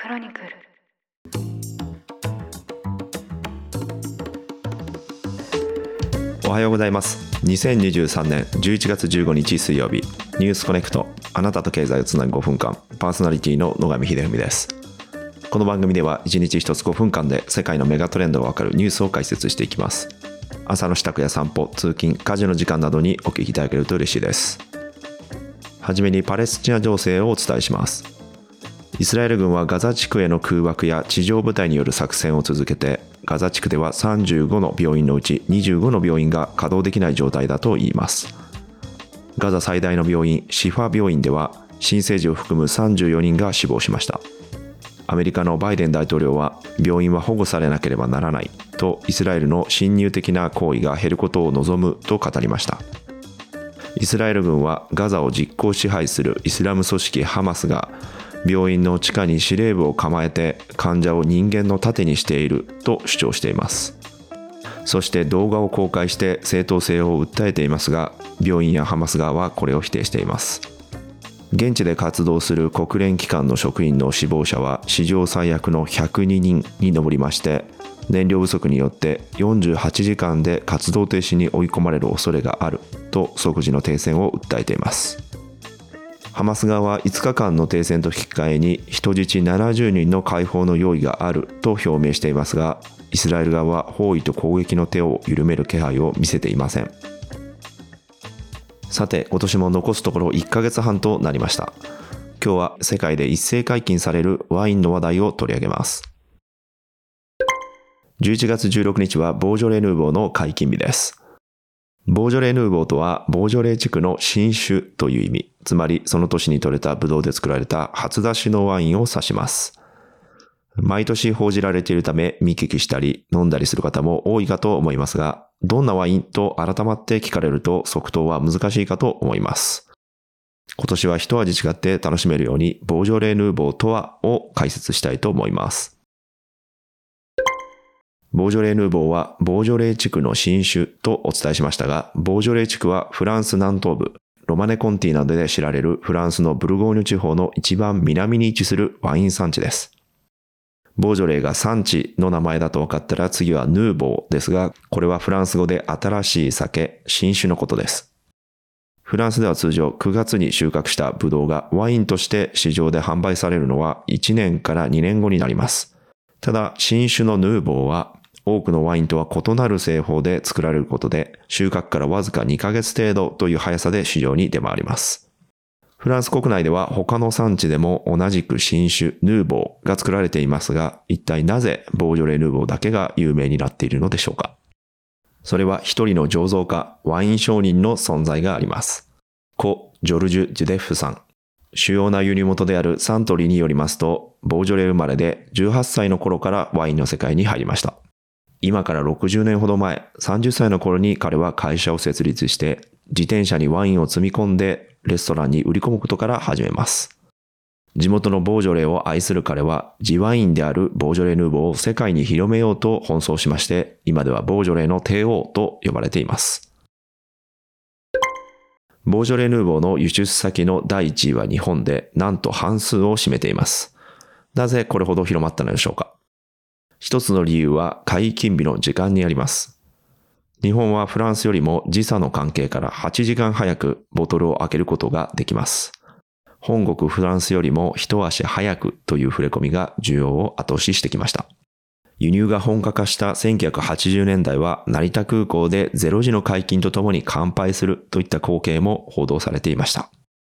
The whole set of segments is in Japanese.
クロニクル。おはようございます。2023年11月15日水曜日。ニュースコネクト。あなたと経済をつなぐ5分間。パーソナリティの野上秀文です。この番組では1日1つ5分間で世界のメガトレンドがわかるニュースを解説していきます。朝の支度や散歩通勤家事の時間などにお聞きいただけると嬉しいです。はじめにパレスチナ情勢をお伝えします。イスラエル軍はガザ地区への空爆や地上部隊による作戦を続けてガザ地区では35の病院のうち25の病院が稼働できない状態だといいます。ガザ最大の病院シファ病院では新生児を含む34人が死亡しました。アメリカのバイデン大統領は病院は保護されなければならないとイスラエルの侵入的な行為が減ることを望むと語りました。イスラエル軍はガザを実効支配するイスラム組織ハマスが病院の地下に司令部を構えて患者を人間の盾にしていると主張しています。そして動画を公開して正当性を訴えていますが病院やハマス側はこれを否定しています。現地で活動する国連機関の職員の死亡者は史上最悪の102人に上りまして燃料不足によって48時間で活動停止に追い込まれる恐れがあると即時の停戦を訴えています。ハマス側は5日間の停戦と引き換えに人質70人の解放の用意があると表明していますがイスラエル側は包囲と攻撃の手を緩める気配を見せていません。さて今年も残すところ1ヶ月半となりました。今日は世界で一斉解禁されるワインの話題を取り上げます。11月16日はボージョレ・ヌーボーの解禁日です。ボージョレ・ヌーボーとはボージョレ地区の新種という意味。つまりその年に採れたブドウで作られた初出しのワインを指します毎年報じられているため見聞きしたり飲んだりする方も多いかと思いますがどんなワインと改まって聞かれると即答は難しいかと思います。今年は一味違って楽しめるように、ボージョレ・ヌーボーとはを解説したいと思います。ボージョレ・ヌーボーはボージョレ地区の新種とお伝えしましたが、ボージョレ地区はフランス南東部、ロマネコンティなどで知られるフランスのブルゴーニュ地方の一番南に位置するワイン産地です。ボージョレーが産地の名前だと分かったら次はヌーボーですが、これはフランス語で新しい酒、新種のことです。フランスでは通常9月に収穫したブドウがワインとして市場で販売されるのは1年から2年後になります。ただ、新種のヌーボーは多くのワインとは異なる製法で作られることで収穫からわずか2ヶ月程度という速さで市場に出回ります。フランス国内では他の産地でも同じく新種ヌーボーが作られていますが、一体なぜボージョレ・ヌーボーだけが有名になっているのでしょうか？それは一人の醸造家、ワイン商人の存在があります。故ジョルジュ・ジュデッフさん。主要な輸入元であるサントリーによりますと、ボージョレ生まれで18歳の頃からワインの世界に入りました。今から60年ほど前、30歳の頃に彼は会社を設立して、自転車にワインを積み込んでレストランに売り込むことから始めます。地元のボージョレーを愛する彼は、地ワインであるボージョレ・ヌーボーを世界に広めようと奔走しまして、今ではボージョレーの帝王と呼ばれています。ボージョレ・ヌーボーの輸出先の第1位は日本で、なんと半数を占めています。なぜこれほど広まったのでしょうか？一つの理由は解禁日の時間にあります。日本はフランスよりも時差の関係から8時間早くボトルを開けることができます。本国フランスよりも一足早くという触れ込みが需要を後押ししてきました。輸入が本格化した1980年代は成田空港で0時の解禁とともに乾杯するといった光景も報道されていました。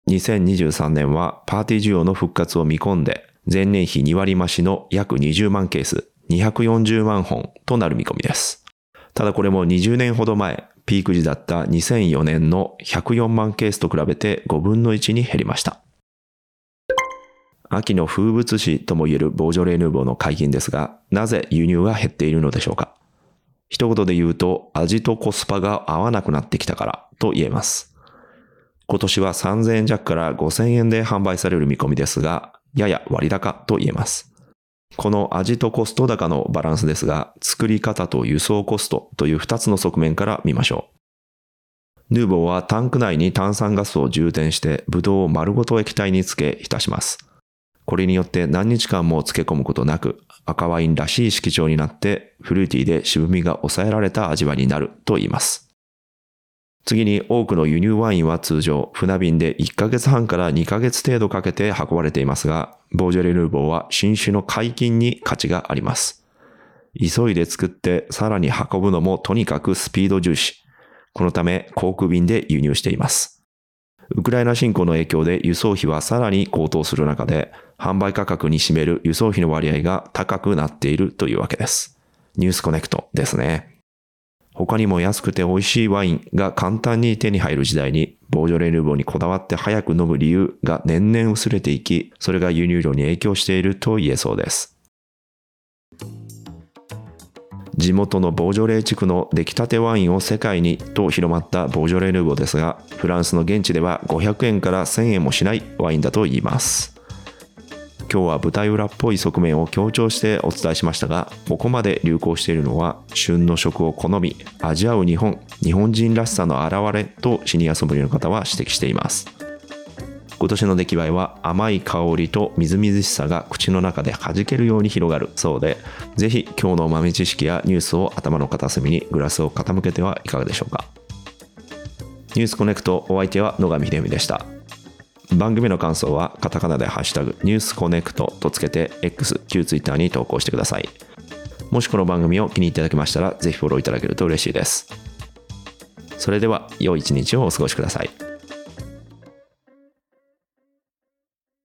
2023年はパーティー需要の復活を見込んで前年比2割増しの約20万ケース240万本となる見込みです。ただこれも20年ほど前、ピーク時だった2004年の104万ケースと比べて5分の1に減りました。秋の風物詩とも言えるボージョレ・ヌーボーの解禁ですが、なぜ輸入が減っているのでしょうか一言で言うと、味とコスパが合わなくなってきたからと言えます。今年は3000円弱から5000円で販売される見込みですが、やや割高と言えます。この味とコスト高のバランスですが、作り方と輸送コストという2つの側面から見ましょう。ヌーボーはタンク内に炭酸ガスを充填して、ブドウを丸ごと液体につけ浸します。これによって何日間も漬け込むことなく、赤ワインらしい色調になって、フルーティーで渋みが抑えられた味わいになると言います。次に多くの輸入ワインは通常船便で1ヶ月半から2ヶ月程度かけて運ばれていますが、ボージョレ・ヌーボーは新種の解禁に価値があります。急いで作ってさらに運ぶのもとにかくスピード重視。このため航空便で輸入しています。ウクライナ侵攻の影響で輸送費はさらに高騰する中で、販売価格に占める輸送費の割合が高くなっているというわけです。ニュースコネクトですね。他にも安くて美味しいワインが簡単に手に入る時代に、ボージョレ・ヌーボーにこだわって早く飲む理由が年々薄れていき、それが輸入量に影響していると言えそうです。地元のボージョレー地区の出来たてワインを世界にと広まったボージョレヌーボーですが、フランスの現地では500円から1000円もしないワインだと言います。今日は舞台裏っぽい側面を強調してお伝えしましたが、ここまで流行しているのは、旬の食を好み、味わう日本、日本人らしさの表れとシニアソムリエの方は指摘しています。今年の出来栄えは甘い香りとみずみずしさが口の中で弾けるように広がるそうで、ぜひ今日の豆知識やニュースを頭の片隅にグラスを傾けてはいかがでしょうか。ニュースコネクトお相手は野上秀美でした。番組の感想はカタカナでハッシュタグニュースコネクトとつけて X、旧 Twitter に投稿してください。もしこの番組を気に入っていただけましたらぜひフォローいただけると嬉しいです。それでは良い一日をお過ごしください。